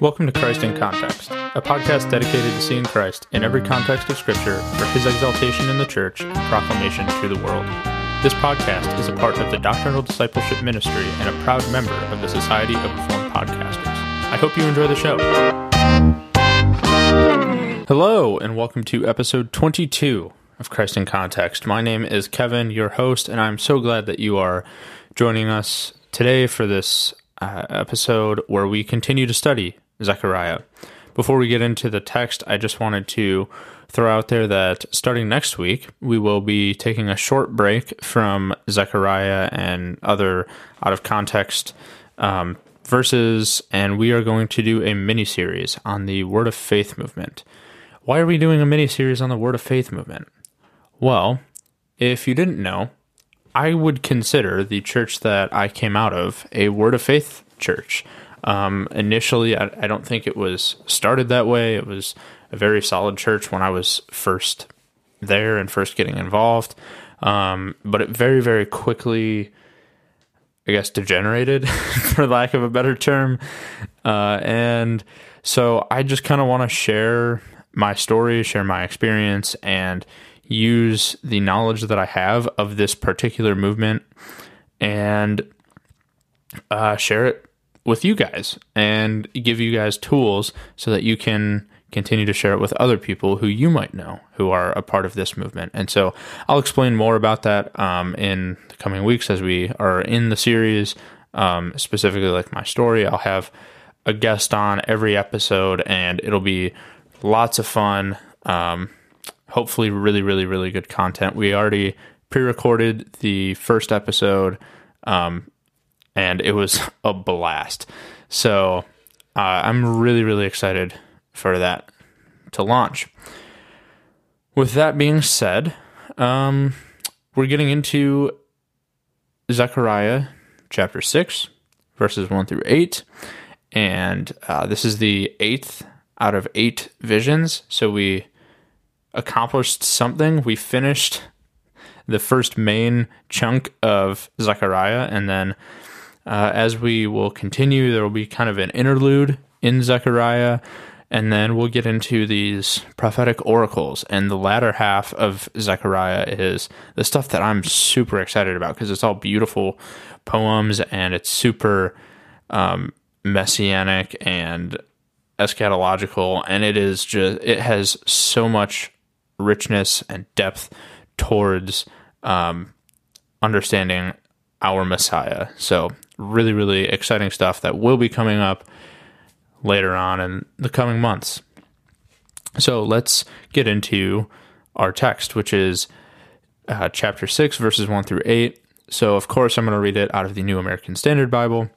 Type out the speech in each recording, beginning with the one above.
Welcome to Christ in Context, a podcast dedicated to seeing Christ in every context of Scripture for his exaltation in the church and proclamation to the world. This podcast is a part of the Doctrinal Discipleship Ministry and a proud member of the Society of Reformed Podcasters. I hope you enjoy the show. Hello, and welcome to episode 22 of Christ in Context. My name is Kevin, your host, and I'm so glad that you are joining us today for this uh, episode where we continue to study Zechariah. Before we get into the text, I just wanted to throw out there that starting next week, we will be taking a short break from Zechariah and other out of context um, verses, and we are going to do a mini series on the Word of Faith movement. Why are we doing a mini series on the Word of Faith movement? Well, if you didn't know, I would consider the church that I came out of a Word of Faith church. Um, initially, I, I, don't think it was started that way. It was a very solid church when I was first there and first getting involved. Um, but it very, very quickly, I guess, degenerated, for lack of a better term. Uh, and so I just kind of want to share my story, share my experience, and use the knowledge that I have of this particular movement and uh, share it with you guys and give you guys tools so that you can continue to share it with other people who you might know who are a part of this movement. And so I'll explain more about that um, in the coming weeks as we are in the series, um, specifically like my story. I'll have a guest on every episode and it'll be lots of fun. Um, hopefully, really, really, really good content. We already pre recorded the first episode. Um, and it was a blast. So uh, I'm really, really excited for that to launch. With that being said, um, we're getting into Zechariah chapter 6, verses 1 through 8. And uh, this is the eighth out of eight visions. So we accomplished something. We finished the first main chunk of Zechariah, and then uh, as we will continue, there will be kind of an interlude in Zechariah, and then we'll get into these prophetic oracles. And the latter half of Zechariah is the stuff that I'm super excited about because it's all beautiful poems and it's super um, messianic and eschatological, and it is just it has so much richness and depth towards um, understanding our Messiah. So really, really exciting stuff that will be coming up later on in the coming months. So let's get into our text, which is uh, chapter 6, verses 1 through 8. So, of course, I'm going to read it out of the New American Standard Bible.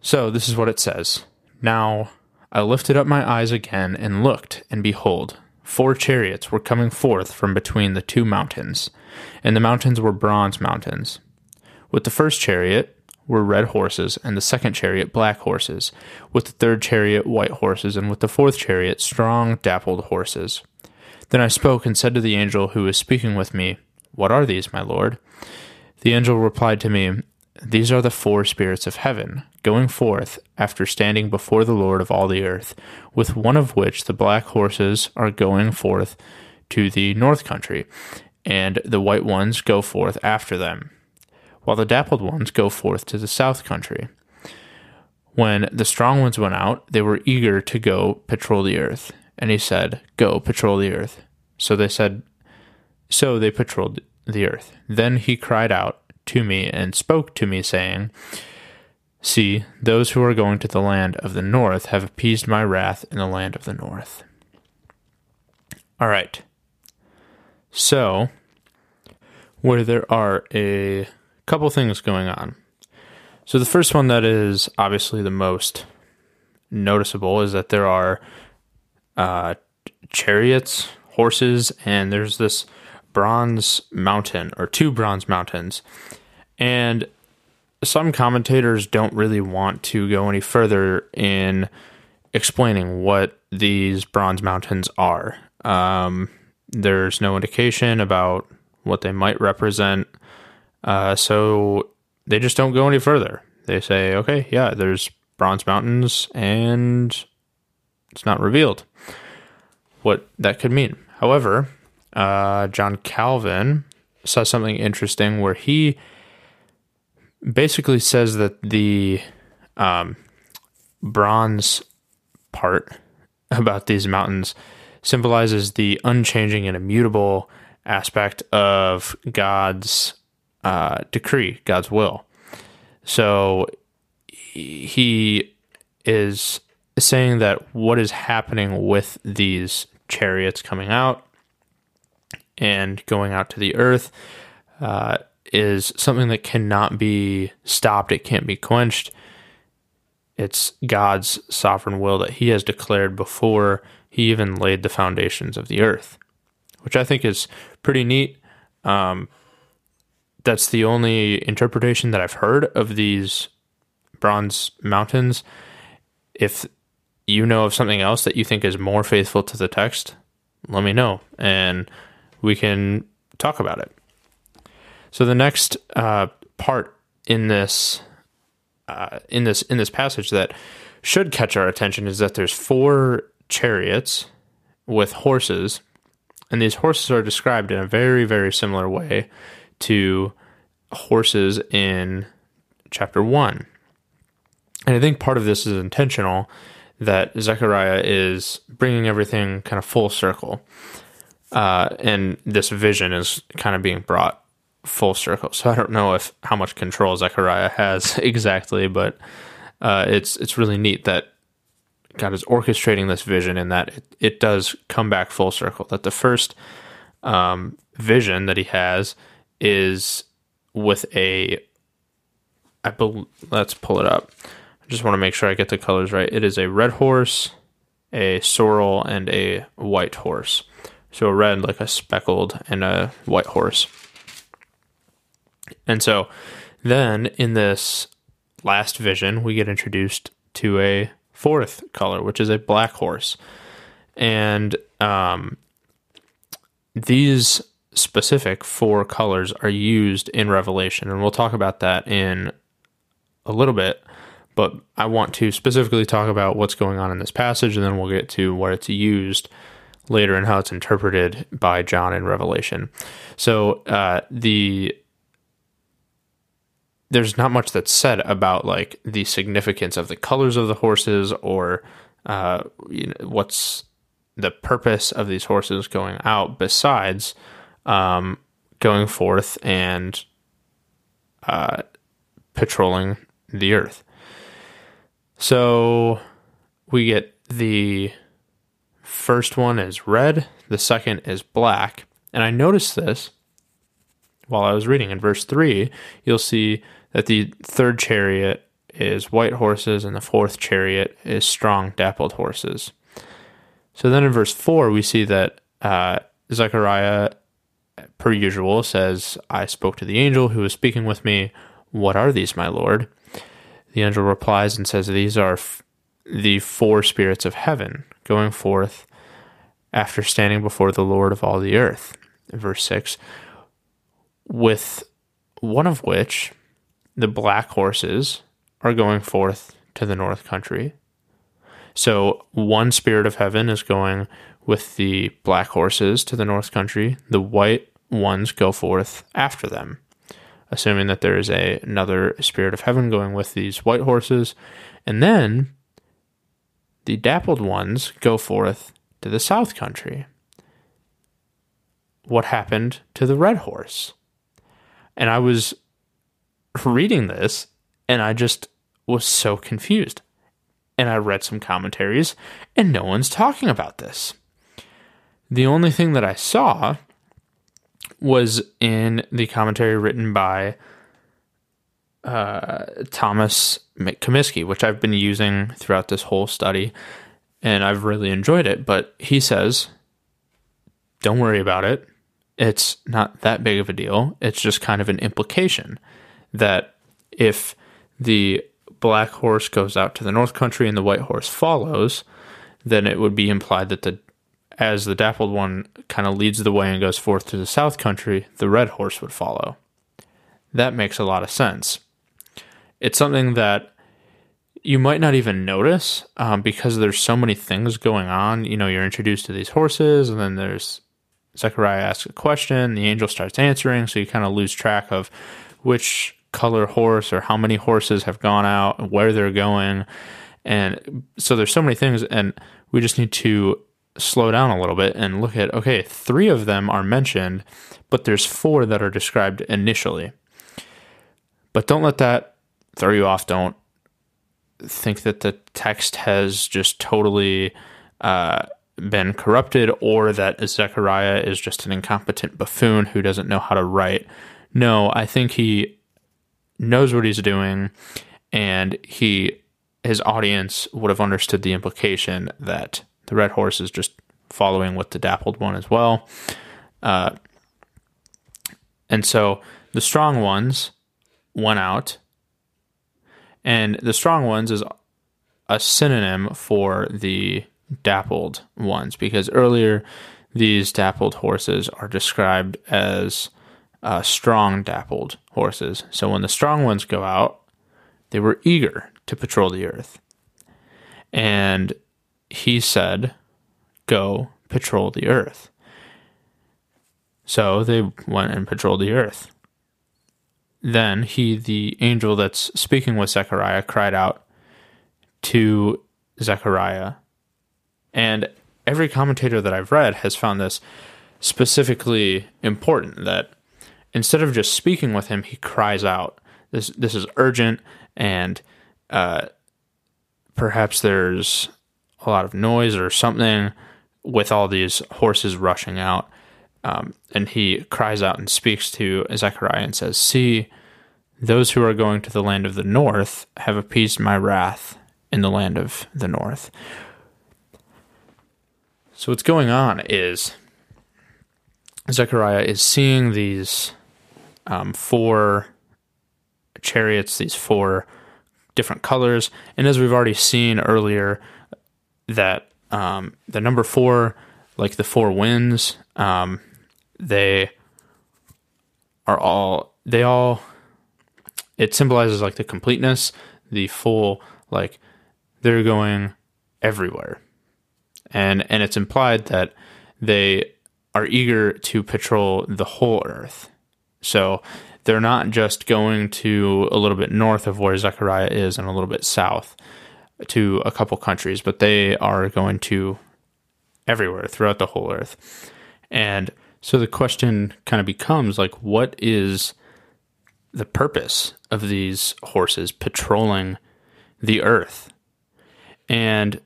So, this is what it says Now I lifted up my eyes again and looked, and behold, four chariots were coming forth from between the two mountains, and the mountains were bronze mountains. With the first chariot were red horses, and the second chariot black horses, with the third chariot white horses, and with the fourth chariot strong dappled horses. Then I spoke and said to the angel who was speaking with me, What are these, my lord? The angel replied to me, These are the four spirits of heaven, going forth after standing before the Lord of all the earth, with one of which the black horses are going forth to the north country, and the white ones go forth after them while the dappled ones go forth to the south country. When the strong ones went out, they were eager to go patrol the earth. And he said, Go patrol the earth. So they said, So they patrolled the earth. Then he cried out to me and spoke to me, saying, See, those who are going to the land of the north have appeased my wrath in the land of the north. All right. So, where there are a couple things going on. So the first one that is obviously the most noticeable is that there are uh, chariots, horses, and there's this bronze mountain or two bronze mountains. And some commentators don't really want to go any further in explaining what these bronze mountains are. Um, there's no indication about what they might represent. Uh, so they just don't go any further. They say, okay, yeah, there's bronze mountains and it's not revealed what that could mean. However, uh, John Calvin says something interesting where he basically says that the um, bronze part about these mountains symbolizes the unchanging and immutable aspect of God's uh, decree, God's will. So he is saying that what is happening with these chariots coming out and going out to the earth uh, is something that cannot be stopped. It can't be quenched. It's God's sovereign will that He has declared before He even laid the foundations of the earth, which I think is pretty neat. Um, that's the only interpretation that I've heard of these bronze mountains. If you know of something else that you think is more faithful to the text, let me know and we can talk about it. So the next uh, part in this uh, in this in this passage that should catch our attention is that there's four chariots with horses, and these horses are described in a very very similar way to horses in chapter one. And I think part of this is intentional that Zechariah is bringing everything kind of full circle. Uh, and this vision is kind of being brought full circle. So I don't know if how much control Zechariah has exactly, but uh, it's it's really neat that God is orchestrating this vision and that it, it does come back full circle. That the first um, vision that he has is with a I believe, let's pull it up. I just want to make sure I get the colors right. It is a red horse, a sorrel, and a white horse. So a red, like a speckled, and a white horse. And so then in this last vision, we get introduced to a fourth color, which is a black horse. And um, these specific four colors are used in Revelation. And we'll talk about that in a little bit. But I want to specifically talk about what's going on in this passage, and then we'll get to where it's used later and how it's interpreted by John in Revelation. So uh, the there's not much that's said about like the significance of the colors of the horses or uh, you know, what's the purpose of these horses going out besides um, going forth and uh, patrolling the earth. So we get the first one is red, the second is black. And I noticed this while I was reading in verse 3. You'll see that the third chariot is white horses and the fourth chariot is strong, dappled horses. So then in verse 4, we see that uh, Zechariah, per usual, says, I spoke to the angel who was speaking with me. What are these, my Lord? The angel replies and says, These are f- the four spirits of heaven going forth after standing before the Lord of all the earth. Verse 6 With one of which the black horses are going forth to the north country. So one spirit of heaven is going with the black horses to the north country. The white ones go forth after them assuming that there is a, another spirit of heaven going with these white horses. And then the dappled ones go forth to the south country. What happened to the red horse? And I was reading this and I just was so confused. And I read some commentaries and no one's talking about this. The only thing that I saw was in the commentary written by uh, Thomas Comiskey, which I've been using throughout this whole study, and I've really enjoyed it. But he says, don't worry about it. It's not that big of a deal. It's just kind of an implication that if the black horse goes out to the north country and the white horse follows, then it would be implied that the as the dappled one kind of leads the way and goes forth to the south country, the red horse would follow. That makes a lot of sense. It's something that you might not even notice um, because there's so many things going on. You know, you're introduced to these horses, and then there's Zechariah asks a question, the angel starts answering, so you kind of lose track of which color horse or how many horses have gone out, and where they're going. And so there's so many things, and we just need to slow down a little bit and look at okay, three of them are mentioned, but there's four that are described initially. But don't let that throw you off. Don't think that the text has just totally uh, been corrupted or that Zechariah is just an incompetent buffoon who doesn't know how to write. No, I think he knows what he's doing and he his audience would have understood the implication that the red horse is just following with the dappled one as well. Uh, and so the strong ones went out, and the strong ones is a synonym for the dappled ones because earlier these dappled horses are described as uh, strong dappled horses. So when the strong ones go out, they were eager to patrol the earth. And he said, Go patrol the earth. So they went and patrolled the earth. Then he, the angel that's speaking with Zechariah, cried out to Zechariah and every commentator that I've read has found this specifically important that instead of just speaking with him, he cries out. This this is urgent, and uh, perhaps there's a lot of noise or something with all these horses rushing out. Um, and he cries out and speaks to Zechariah and says, See, those who are going to the land of the north have appeased my wrath in the land of the north. So what's going on is Zechariah is seeing these um, four chariots, these four different colors, and as we've already seen earlier, that um, the number four, like the four winds, um, they are all they all it symbolizes like the completeness, the full like they're going everywhere and and it's implied that they are eager to patrol the whole earth. So they're not just going to a little bit north of where Zechariah is and a little bit south to a couple countries, but they are going to everywhere throughout the whole earth. And so the question kind of becomes like, what is the purpose of these horses patrolling the earth? And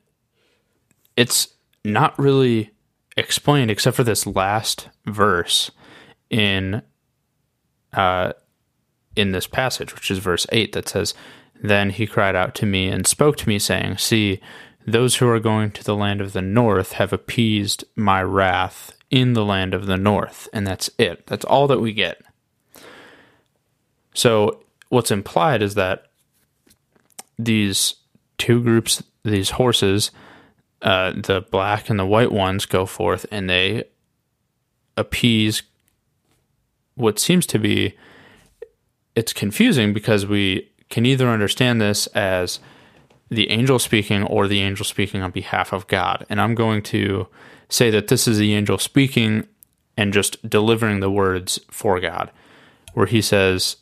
it's not really explained except for this last verse in uh in this passage which is verse 8 that says then he cried out to me and spoke to me saying see those who are going to the land of the north have appeased my wrath in the land of the north. And that's it. That's all that we get. So what's implied is that these two groups these horses uh, the black and the white ones go forth and they appease what seems to be it's confusing because we can either understand this as the angel speaking or the angel speaking on behalf of God. And I'm going to say that this is the angel speaking and just delivering the words for God, where he says,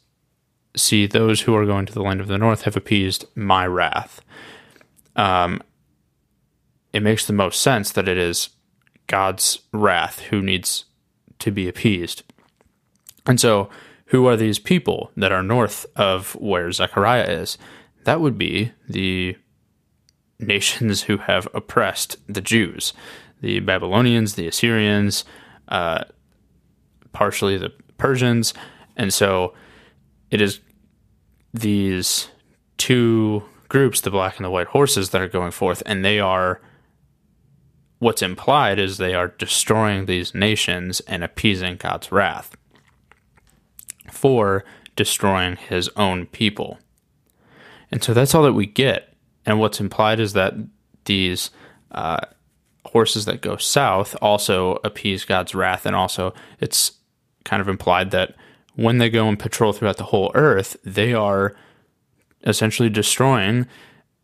See, those who are going to the land of the north have appeased my wrath. Um, it makes the most sense that it is God's wrath who needs to be appeased. And so, who are these people that are north of where Zechariah is? That would be the nations who have oppressed the Jews the Babylonians, the Assyrians, uh, partially the Persians. And so, it is these two groups, the black and the white horses, that are going forth, and they are what's implied is they are destroying these nations and appeasing God's wrath for destroying his own people. And so that's all that we get. And what's implied is that these uh, horses that go south also appease God's wrath. And also, it's kind of implied that when they go and patrol throughout the whole earth, they are essentially destroying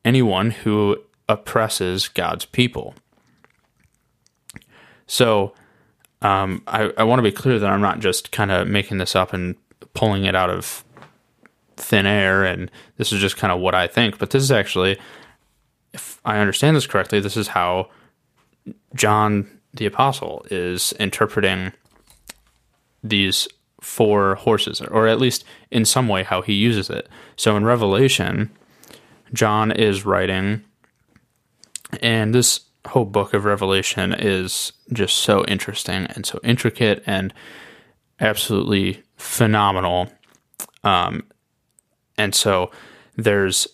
anyone who oppresses God's people. So um, I, I want to be clear that I'm not just kind of making this up and pulling it out of thin air, and this is just kind of what I think. But this is actually, if I understand this correctly, this is how John the Apostle is interpreting these four horses, or at least in some way how he uses it. So in Revelation, John is writing, and this whole book of Revelation is just so interesting and so intricate and absolutely phenomenal. Um, and so there's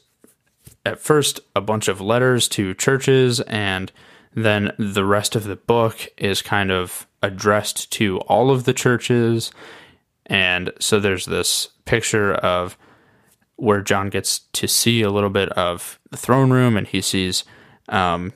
at first a bunch of letters to churches, and then the rest of the book is kind of addressed to all of the churches. And so there's this picture of where John gets to see a little bit of the throne room, and he sees um,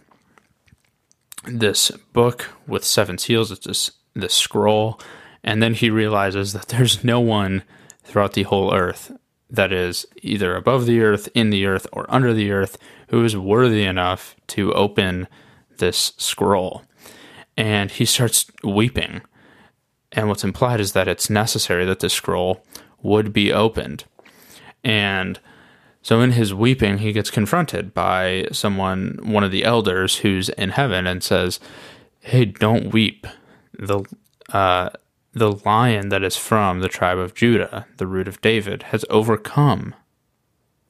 this book with seven seals. It's this this scroll, and then he realizes that there's no one throughout the whole earth that is either above the earth, in the earth, or under the earth who is worthy enough to open this scroll. And he starts weeping. And what's implied is that it's necessary that the scroll would be opened. And so in his weeping, he gets confronted by someone, one of the elders who's in heaven, and says, Hey, don't weep. The uh, the lion that is from the tribe of Judah, the root of David, has overcome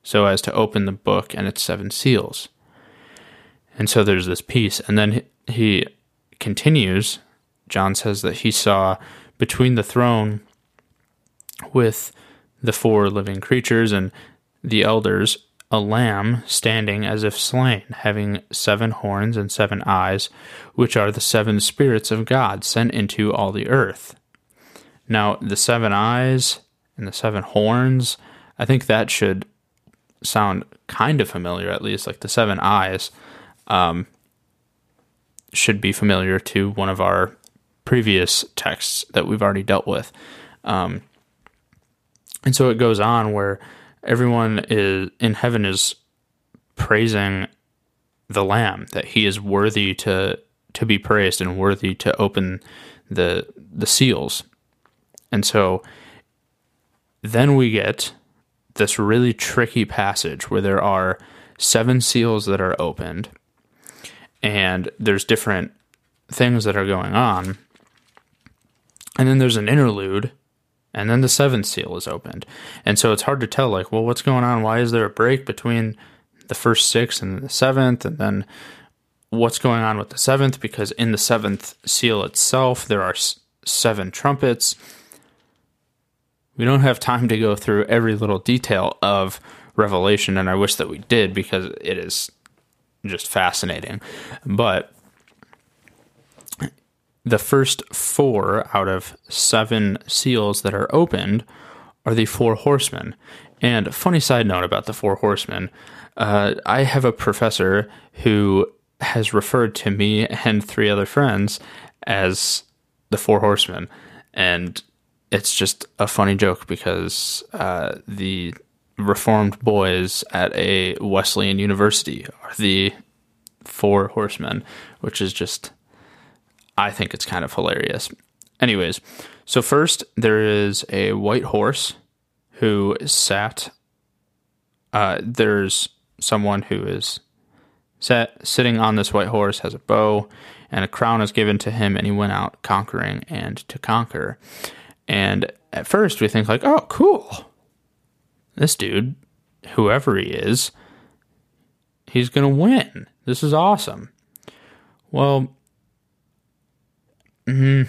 so as to open the book and its seven seals. And so there's this peace. And then he continues. John says that he saw between the throne with the four living creatures and the elders a lamb standing as if slain, having seven horns and seven eyes, which are the seven spirits of God sent into all the earth. Now, the seven eyes and the seven horns, I think that should sound kind of familiar, at least. Like the seven eyes um, should be familiar to one of our previous texts that we've already dealt with. Um, and so it goes on where everyone is in heaven is praising the lamb that he is worthy to to be praised and worthy to open the the seals and so then we get this really tricky passage where there are seven seals that are opened and there's different things that are going on. And then there's an interlude and then the seventh seal is opened. And so it's hard to tell like, well, what's going on? Why is there a break between the first six and the seventh and then what's going on with the seventh because in the seventh seal itself there are seven trumpets we don't have time to go through every little detail of Revelation, and I wish that we did because it is just fascinating. But the first four out of seven seals that are opened are the four horsemen. And funny side note about the four horsemen uh, I have a professor who has referred to me and three other friends as the four horsemen. And it's just a funny joke because uh, the Reformed boys at a Wesleyan university are the four horsemen, which is just, I think it's kind of hilarious. Anyways, so first there is a white horse who sat. Uh, there's someone who is sat sitting on this white horse, has a bow, and a crown is given to him, and he went out conquering and to conquer. And at first we think like, oh, cool. This dude, whoever he is, he's to win. This is awesome. Well, mm,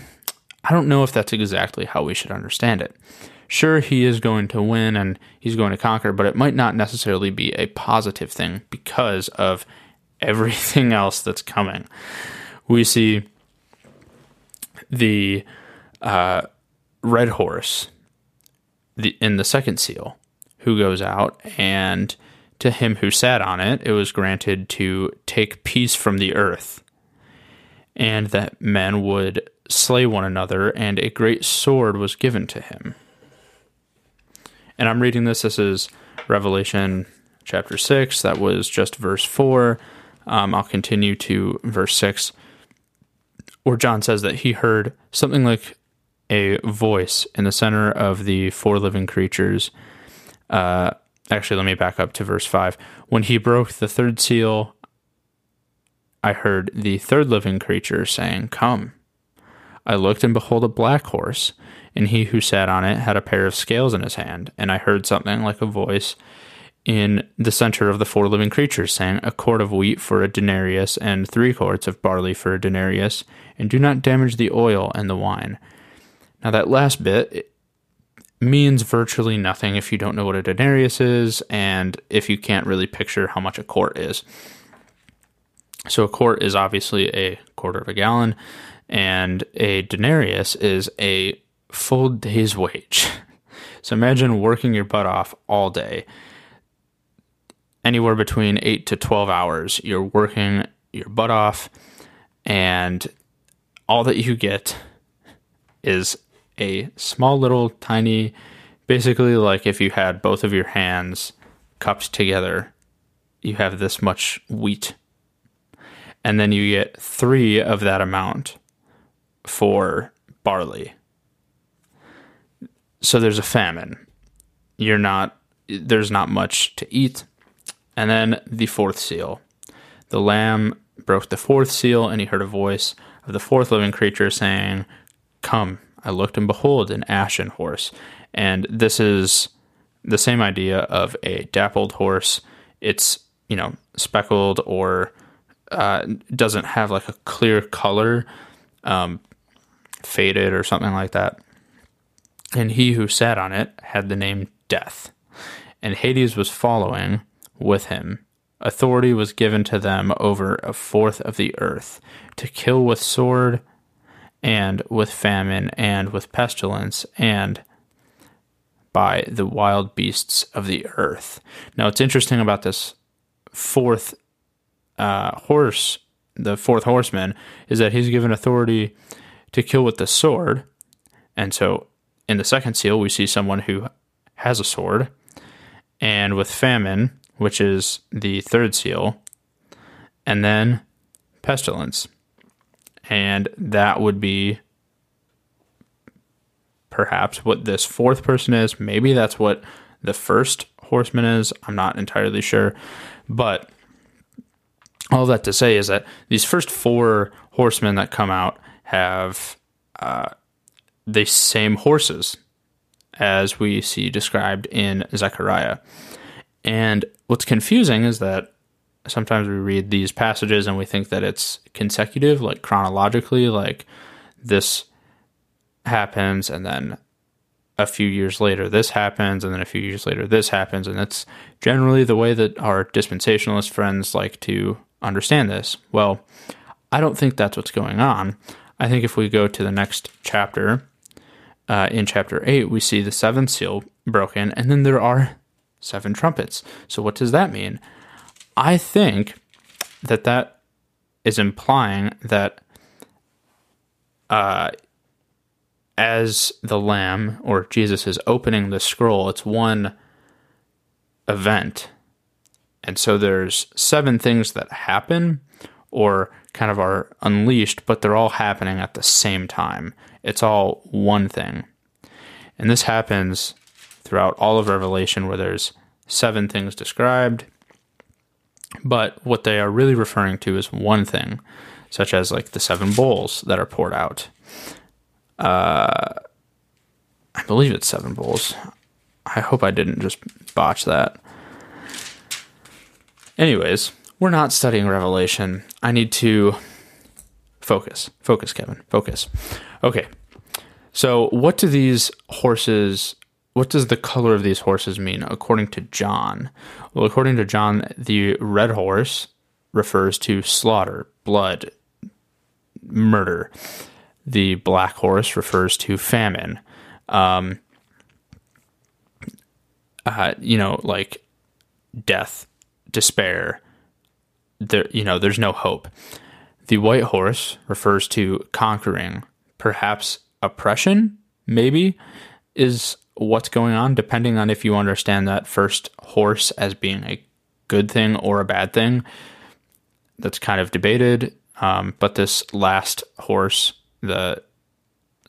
I don't know if that's exactly how we should understand it. Sure, he is going to win and he's going to conquer, but it might not necessarily be a positive thing because of everything else that's coming. We see the uh, Red Horse the, in the second seal, who goes out, and to him who sat on it, it was granted to take peace from the earth, and that men would slay one another, and a great sword was given to him. And I'm reading this. This is Revelation chapter 6. That was just verse 4. Um, I'll continue to verse 6, where John says that he heard something like a voice in the center of the four living creatures. Uh, actually, let me back up to verse 5. When he broke the third seal, I heard the third living creature saying, Come. I looked, and behold, a black horse, and he who sat on it had a pair of scales in his hand. And I heard something like a voice in the center of the four living creatures, saying, A quart of wheat for a denarius, and three quarts of barley for a denarius, and do not damage the oil and the wine. Now, that last bit means virtually nothing if you don't know what a denarius is, and if you can't really picture how much a quart is. So, a quart is obviously a quarter of a gallon, and a denarius is a full day's wage. So, imagine working your butt off all day anywhere between eight to 12 hours. You're working your butt off, and all that you get is a small, little, tiny, basically like if you had both of your hands cupped together, you have this much wheat. And then you get three of that amount for barley. So there's a famine. You're not, there's not much to eat and then the fourth seal. The Lamb broke the fourth seal, and he heard a voice of the fourth living creature saying, Come. I looked, and behold, an ashen horse. And this is the same idea of a dappled horse. It's, you know, speckled or uh, doesn't have like a clear color, um, faded or something like that. And he who sat on it had the name Death. And Hades was following with him. Authority was given to them over a fourth of the earth to kill with sword and with famine and with pestilence and by the wild beasts of the earth. Now, what's interesting about this fourth uh, horse, the fourth horseman, is that he's given authority to kill with the sword. And so in the second seal, we see someone who has a sword. And with famine, which is the third seal, and then pestilence. And that would be perhaps what this fourth person is. Maybe that's what the first horseman is. I'm not entirely sure. But all that to say is that these first four horsemen that come out have uh, the same horses as we see described in Zechariah. And what's confusing is that sometimes we read these passages and we think that it's consecutive, like chronologically, like this happens and then a few years later this happens and then a few years later this happens and that's generally the way that our dispensationalist friends like to understand this well i don't think that's what's going on i think if we go to the next chapter uh, in chapter 8 we see the seventh seal broken and then there are seven trumpets. So, what does that mean? I think that that is implying that uh, as the Lamb or Jesus is opening the scroll, it's one event. And so there's seven things that happen or kind of are unleashed, but they're all happening at the same time. It's all one thing. And this happens throughout all of Revelation where there's seven things described. But what they are really referring to is one thing, such as like the seven bowls that are poured out. Uh, I believe it's seven bowls. I hope I didn't just botch that. Anyways, we're not studying Revelation. I need to focus. Focus, Kevin. Focus. Okay. So, what do these horses what does the color of these horses mean according to John? Well, according to John, the red horse refers to slaughter, blood, murder. The black horse refers to famine. Um, uh, you know, like death, despair. There, you know, there's no hope. The white horse refers to conquering, perhaps oppression, maybe, is what's going on, depending on if you understand that first horse as being a good thing or a bad thing. That's kind of debated. Um, but this last horse, the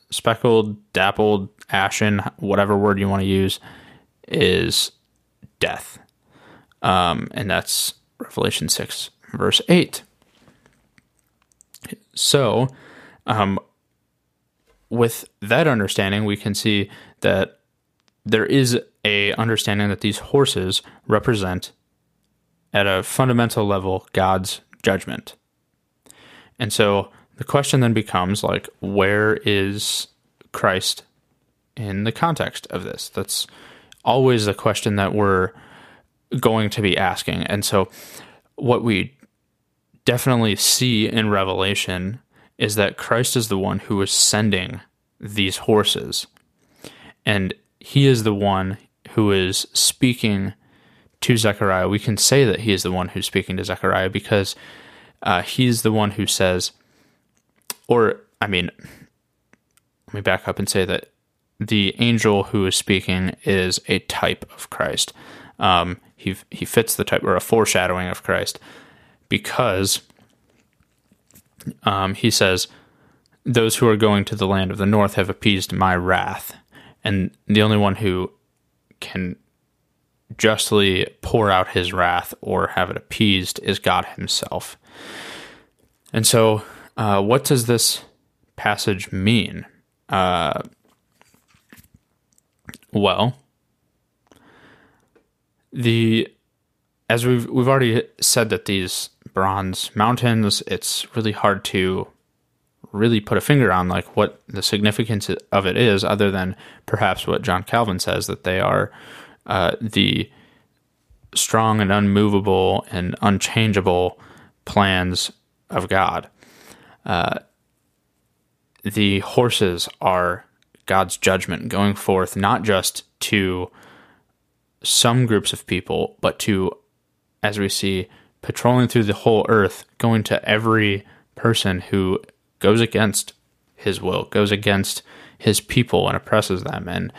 speckled, dappled, ashen, whatever word you want to use, is death. Um, and that's Revelation 6, verse 8. So, um, with that understanding, we can see that there is a understanding that these horses represent at a fundamental level God's judgment. And so the question then becomes like where is Christ in the context of this? That's always the question that we're going to be asking. And so what we definitely see in Revelation is that Christ is the one who is sending these horses. And he is the one who is speaking to Zechariah. We can say that he is the one who's speaking to Zechariah because uh, he's the one who says, or, I mean, let me back up and say that the angel who is speaking is a type of Christ. Um, he, he fits the type, or a foreshadowing of Christ, because um, he says, Those who are going to the land of the north have appeased my wrath. And the only one who can justly pour out his wrath or have it appeased is God himself. And so, uh, what does this passage mean? Uh, well, the as we've we've already said that these bronze mountains, it's really hard to really put a finger on like what the significance of it is, other than perhaps what John Calvin says that they are uh, the strong and unmovable and unchangeable plans of God. Uh, the horses are God's judgment going forth, not just to some groups of people, but to, as we see, patrolling through the whole earth, going to every person who goes against his will, goes against his people and oppresses them, and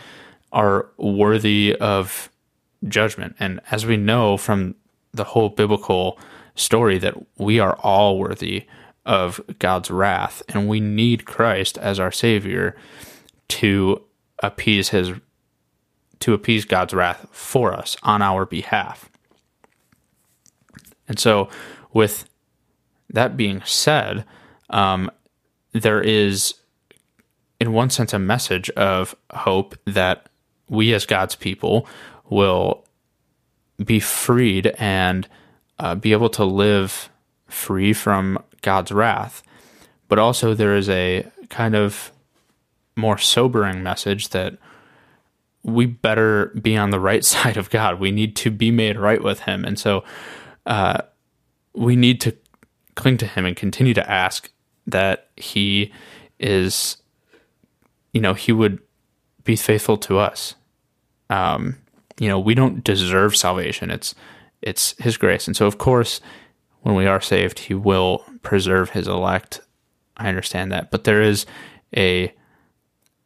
are worthy of judgment. And as we know from the whole biblical story, that we are all worthy of God's wrath, and we need Christ as our Savior to appease his to appease God's wrath for us on our behalf. And so, with that being said, um, there is, in one sense, a message of hope that we as God's people will be freed and uh, be able to live free from God's wrath. But also, there is a kind of more sobering message that we better be on the right side of God. We need to be made right with Him. And so uh, we need to cling to Him and continue to ask that He is, you know, He would be faithful to us. Um, you know, we don't deserve salvation. It's it's His grace, and so of course, when we are saved, He will preserve His elect. I understand that, but there is a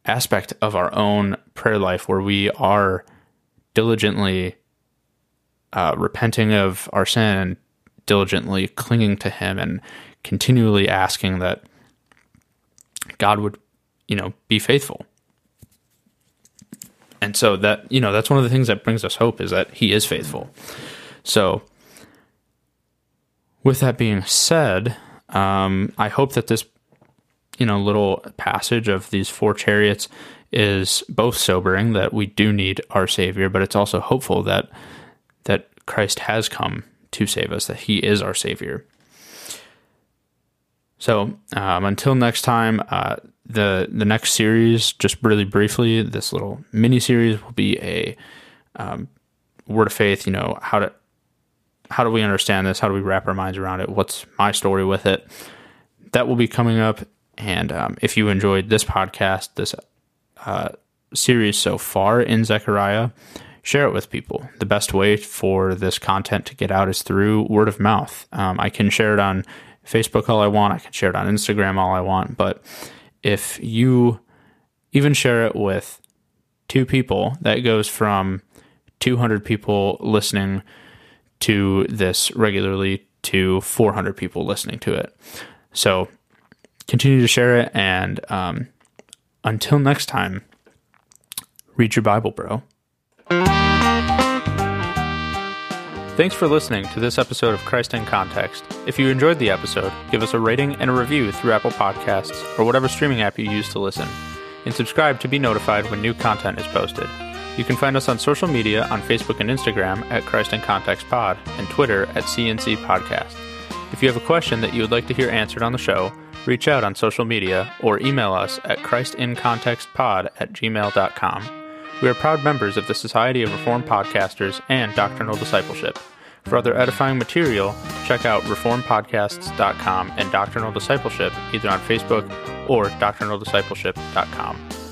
aspect of our own prayer life where we are diligently uh, repenting of our sin and diligently clinging to Him and continually asking that God would, you know, be faithful. And so that you know that's one of the things that brings us hope is that he is faithful. So with that being said um, i hope that this you know little passage of these four chariots is both sobering that we do need our savior but it's also hopeful that that christ has come to save us that he is our savior so um, until next time uh, the the next series, just really briefly, this little mini series will be a um, word of faith. You know how to how do we understand this? How do we wrap our minds around it? What's my story with it? That will be coming up. And um, if you enjoyed this podcast, this uh, series so far in Zechariah, share it with people. The best way for this content to get out is through word of mouth. Um, I can share it on Facebook all I want. I can share it on Instagram all I want, but if you even share it with two people, that goes from 200 people listening to this regularly to 400 people listening to it. So continue to share it. And um, until next time, read your Bible, bro. Thanks for listening to this episode of Christ in Context. If you enjoyed the episode, give us a rating and a review through Apple Podcasts or whatever streaming app you use to listen, and subscribe to be notified when new content is posted. You can find us on social media on Facebook and Instagram at Christ in Context Pod and Twitter at CNC Podcast. If you have a question that you would like to hear answered on the show, reach out on social media or email us at christincontextpod at gmail.com. We are proud members of the Society of Reformed Podcasters and Doctrinal Discipleship. For other edifying material, check out reformpodcasts.com and Doctrinal Discipleship either on Facebook or doctrinaldiscipleship.com.